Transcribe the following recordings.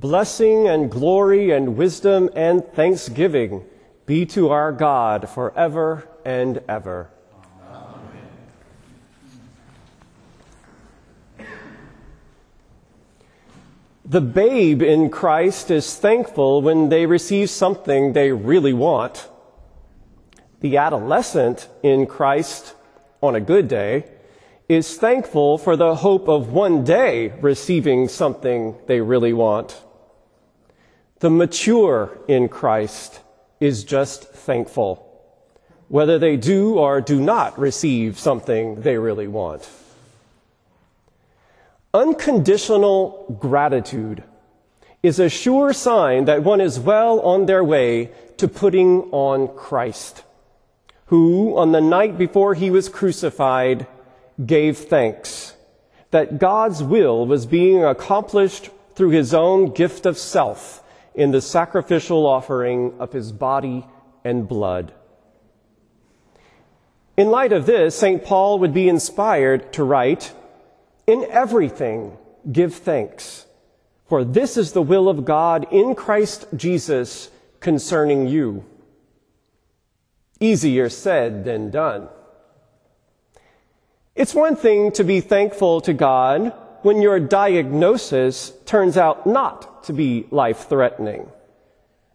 Blessing and glory and wisdom and thanksgiving be to our God forever and ever. The babe in Christ is thankful when they receive something they really want. The adolescent in Christ, on a good day, is thankful for the hope of one day receiving something they really want. The mature in Christ is just thankful, whether they do or do not receive something they really want. Unconditional gratitude is a sure sign that one is well on their way to putting on Christ, who, on the night before he was crucified, gave thanks that God's will was being accomplished through his own gift of self in the sacrificial offering of his body and blood. In light of this, St. Paul would be inspired to write, in everything, give thanks, for this is the will of God in Christ Jesus concerning you. Easier said than done. It's one thing to be thankful to God when your diagnosis turns out not to be life threatening,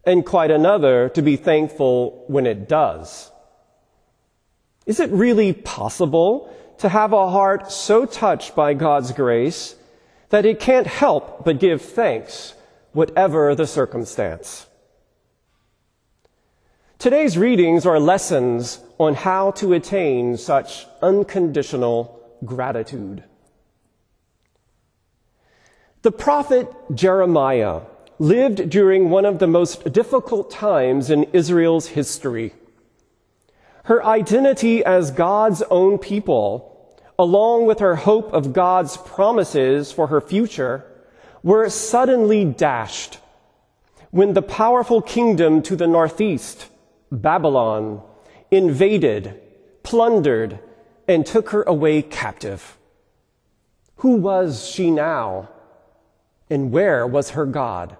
and quite another to be thankful when it does. Is it really possible to have a heart so touched by God's grace that it can't help but give thanks, whatever the circumstance. Today's readings are lessons on how to attain such unconditional gratitude. The prophet Jeremiah lived during one of the most difficult times in Israel's history. Her identity as God's own people, along with her hope of God's promises for her future, were suddenly dashed when the powerful kingdom to the northeast, Babylon, invaded, plundered, and took her away captive. Who was she now? And where was her God?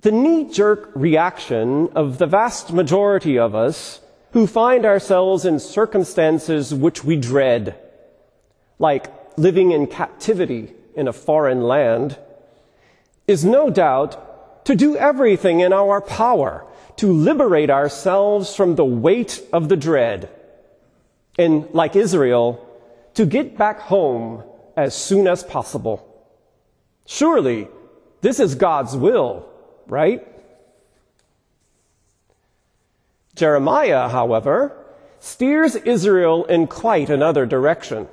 The knee jerk reaction of the vast majority of us who find ourselves in circumstances which we dread, like living in captivity in a foreign land, is no doubt to do everything in our power to liberate ourselves from the weight of the dread. And like Israel, to get back home as soon as possible. Surely, this is God's will right? Jeremiah, however, steers Israel in quite another direction.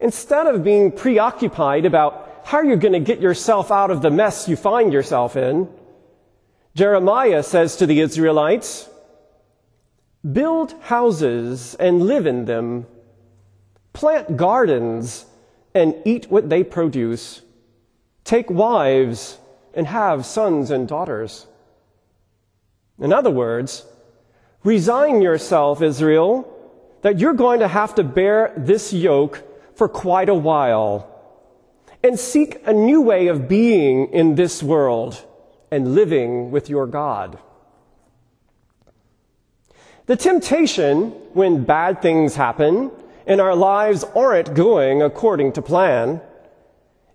Instead of being preoccupied about how you're going to get yourself out of the mess you find yourself in, Jeremiah says to the Israelites, Build houses and live in them. Plant gardens and eat what they produce. Take wives and have sons and daughters. In other words, resign yourself, Israel, that you're going to have to bear this yoke for quite a while and seek a new way of being in this world and living with your God. The temptation when bad things happen and our lives aren't going according to plan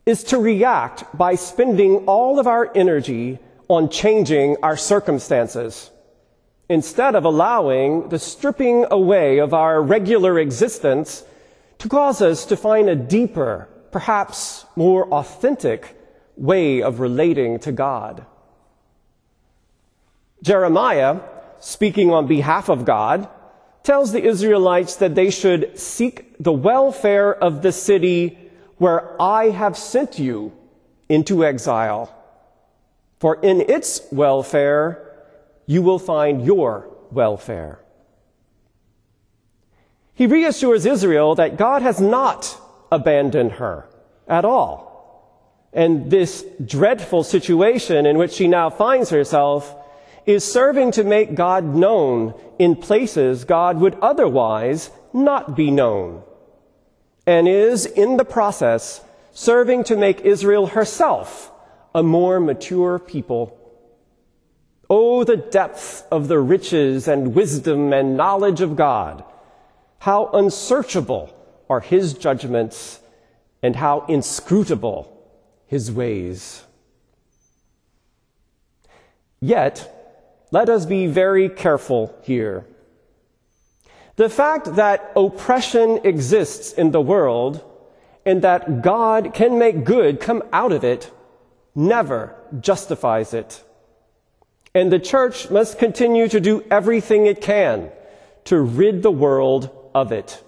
is to react by spending all of our energy on changing our circumstances instead of allowing the stripping away of our regular existence to cause us to find a deeper, perhaps more authentic way of relating to God. Jeremiah, speaking on behalf of God, tells the Israelites that they should seek the welfare of the city where I have sent you into exile. For in its welfare, you will find your welfare. He reassures Israel that God has not abandoned her at all. And this dreadful situation in which she now finds herself is serving to make God known in places God would otherwise not be known and is in the process serving to make Israel herself a more mature people. Oh, the depth of the riches and wisdom and knowledge of God. How unsearchable are his judgments and how inscrutable his ways. Yet, let us be very careful here. The fact that oppression exists in the world and that God can make good come out of it never justifies it. And the church must continue to do everything it can to rid the world of it.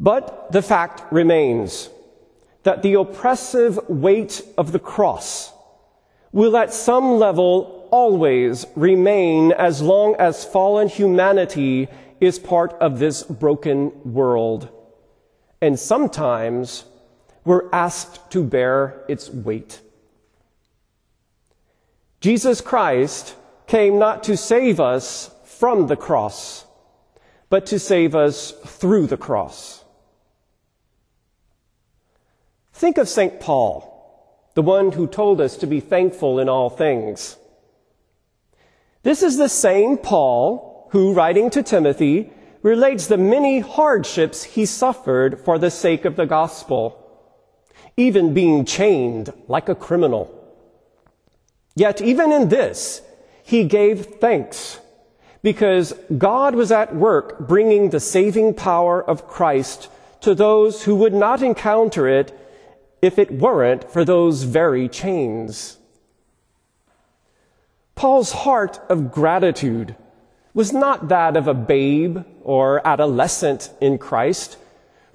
But the fact remains that the oppressive weight of the cross will at some level always remain as long as fallen humanity is part of this broken world. And sometimes we're asked to bear its weight. Jesus Christ came not to save us from the cross, but to save us through the cross. Think of St. Paul, the one who told us to be thankful in all things. This is the same Paul who, writing to Timothy, relates the many hardships he suffered for the sake of the gospel, even being chained like a criminal. Yet even in this, he gave thanks because God was at work bringing the saving power of Christ to those who would not encounter it if it weren't for those very chains. Paul's heart of gratitude was not that of a babe or adolescent in Christ,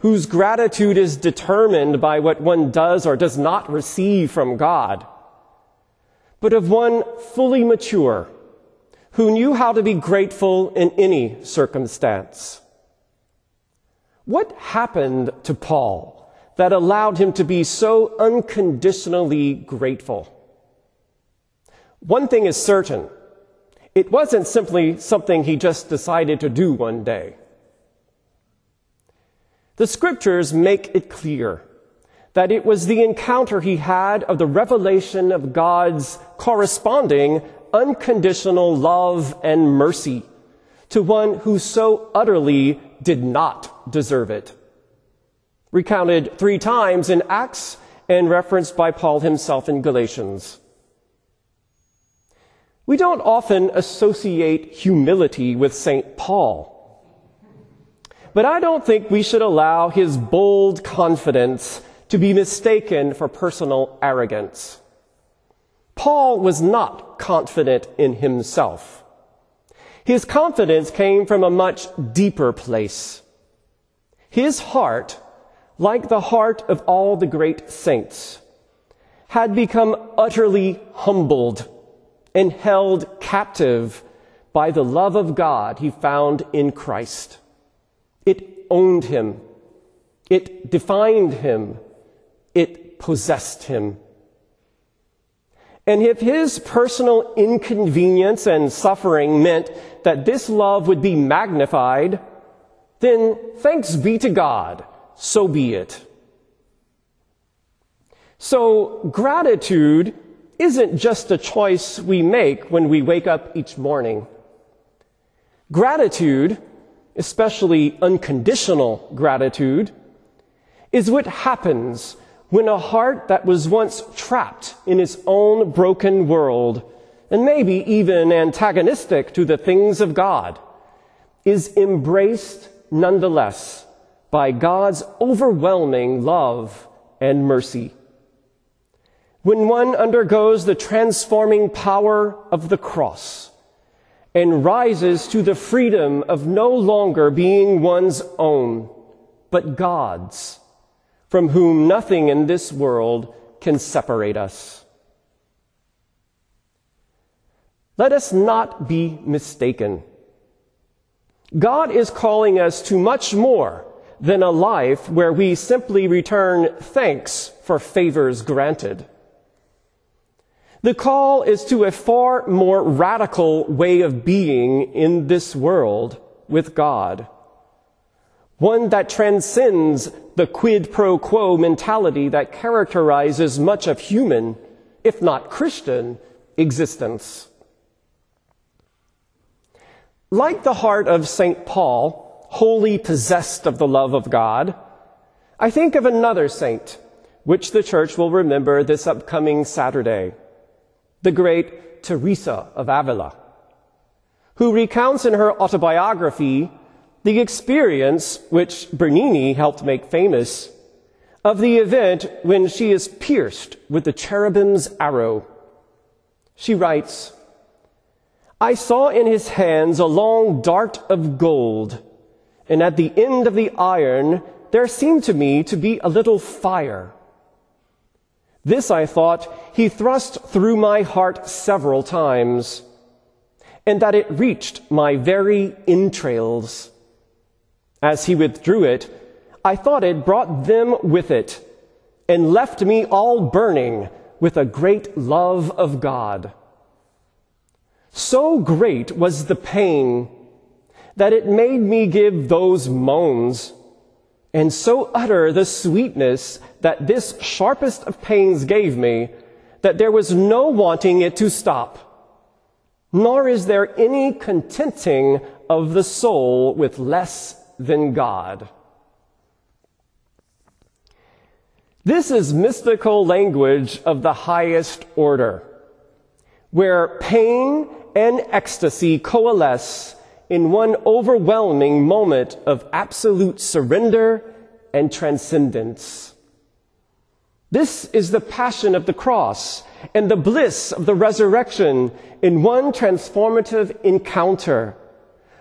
whose gratitude is determined by what one does or does not receive from God, but of one fully mature who knew how to be grateful in any circumstance. What happened to Paul that allowed him to be so unconditionally grateful? One thing is certain. It wasn't simply something he just decided to do one day. The scriptures make it clear that it was the encounter he had of the revelation of God's corresponding unconditional love and mercy to one who so utterly did not deserve it. Recounted three times in Acts and referenced by Paul himself in Galatians. We don't often associate humility with St. Paul. But I don't think we should allow his bold confidence to be mistaken for personal arrogance. Paul was not confident in himself. His confidence came from a much deeper place. His heart, like the heart of all the great saints, had become utterly humbled and held captive by the love of God he found in Christ. It owned him. It defined him. It possessed him. And if his personal inconvenience and suffering meant that this love would be magnified, then thanks be to God, so be it. So gratitude isn't just a choice we make when we wake up each morning. Gratitude, especially unconditional gratitude, is what happens when a heart that was once trapped in its own broken world, and maybe even antagonistic to the things of God, is embraced nonetheless by God's overwhelming love and mercy. When one undergoes the transforming power of the cross and rises to the freedom of no longer being one's own, but God's, from whom nothing in this world can separate us. Let us not be mistaken. God is calling us to much more than a life where we simply return thanks for favors granted. The call is to a far more radical way of being in this world with God. one that transcends the quid pro quo mentality that characterizes much of human, if not Christian, existence. Like the heart of St. Paul, wholly possessed of the love of God, I think of another saint, which the church will remember this upcoming Saturday, the great Teresa of Avila, who recounts in her autobiography the experience which Bernini helped make famous of the event when she is pierced with the cherubim's arrow. She writes, I saw in his hands a long dart of gold, and at the end of the iron there seemed to me to be a little fire. This, I thought, he thrust through my heart several times, and that it reached my very entrails. As he withdrew it, I thought it brought them with it, and left me all burning with a great love of God. So great was the pain that it made me give those moans, and so utter the sweetness that this sharpest of pains gave me that there was no wanting it to stop, nor is there any contenting of the soul with less than God. This is mystical language of the highest order, where pain and ecstasy coalesce in one overwhelming moment of absolute surrender and transcendence. This is the passion of the cross and the bliss of the resurrection in one transformative encounter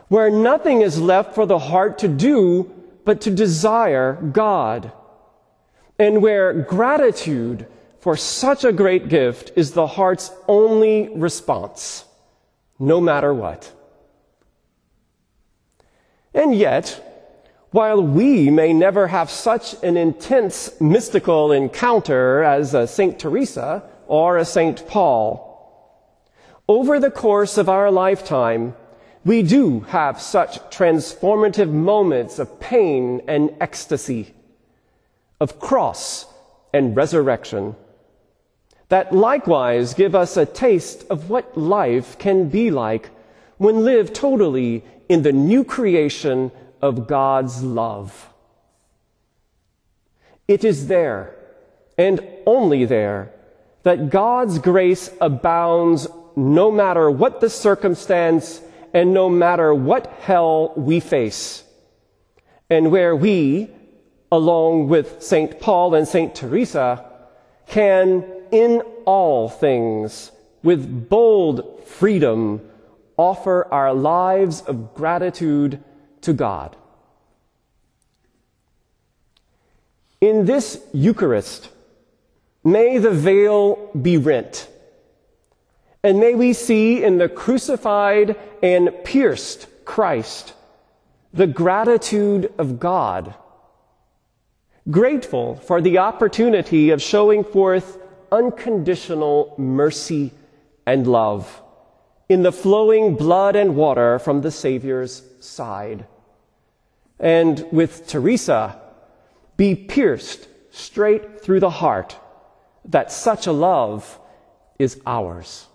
where nothing is left for the heart to do but to desire God and where gratitude for such a great gift is the heart's only response no matter what. And yet, while we may never have such an intense mystical encounter as a Saint Teresa or a Saint Paul, over the course of our lifetime, we do have such transformative moments of pain and ecstasy, of cross and resurrection that likewise give us a taste of what life can be like when lived totally in the new creation of God's love. It is there, and only there, that God's grace abounds no matter what the circumstance and no matter what hell we face. And where we, along with St. Paul and St. Teresa, can in all things, with bold freedom, offer our lives of gratitude to God. In this Eucharist, may the veil be rent, and may we see in the crucified and pierced Christ the gratitude of God, grateful for the opportunity of showing forth unconditional mercy and love in the flowing blood and water from the Savior's side. And with Teresa, be pierced straight through the heart that such a love is ours.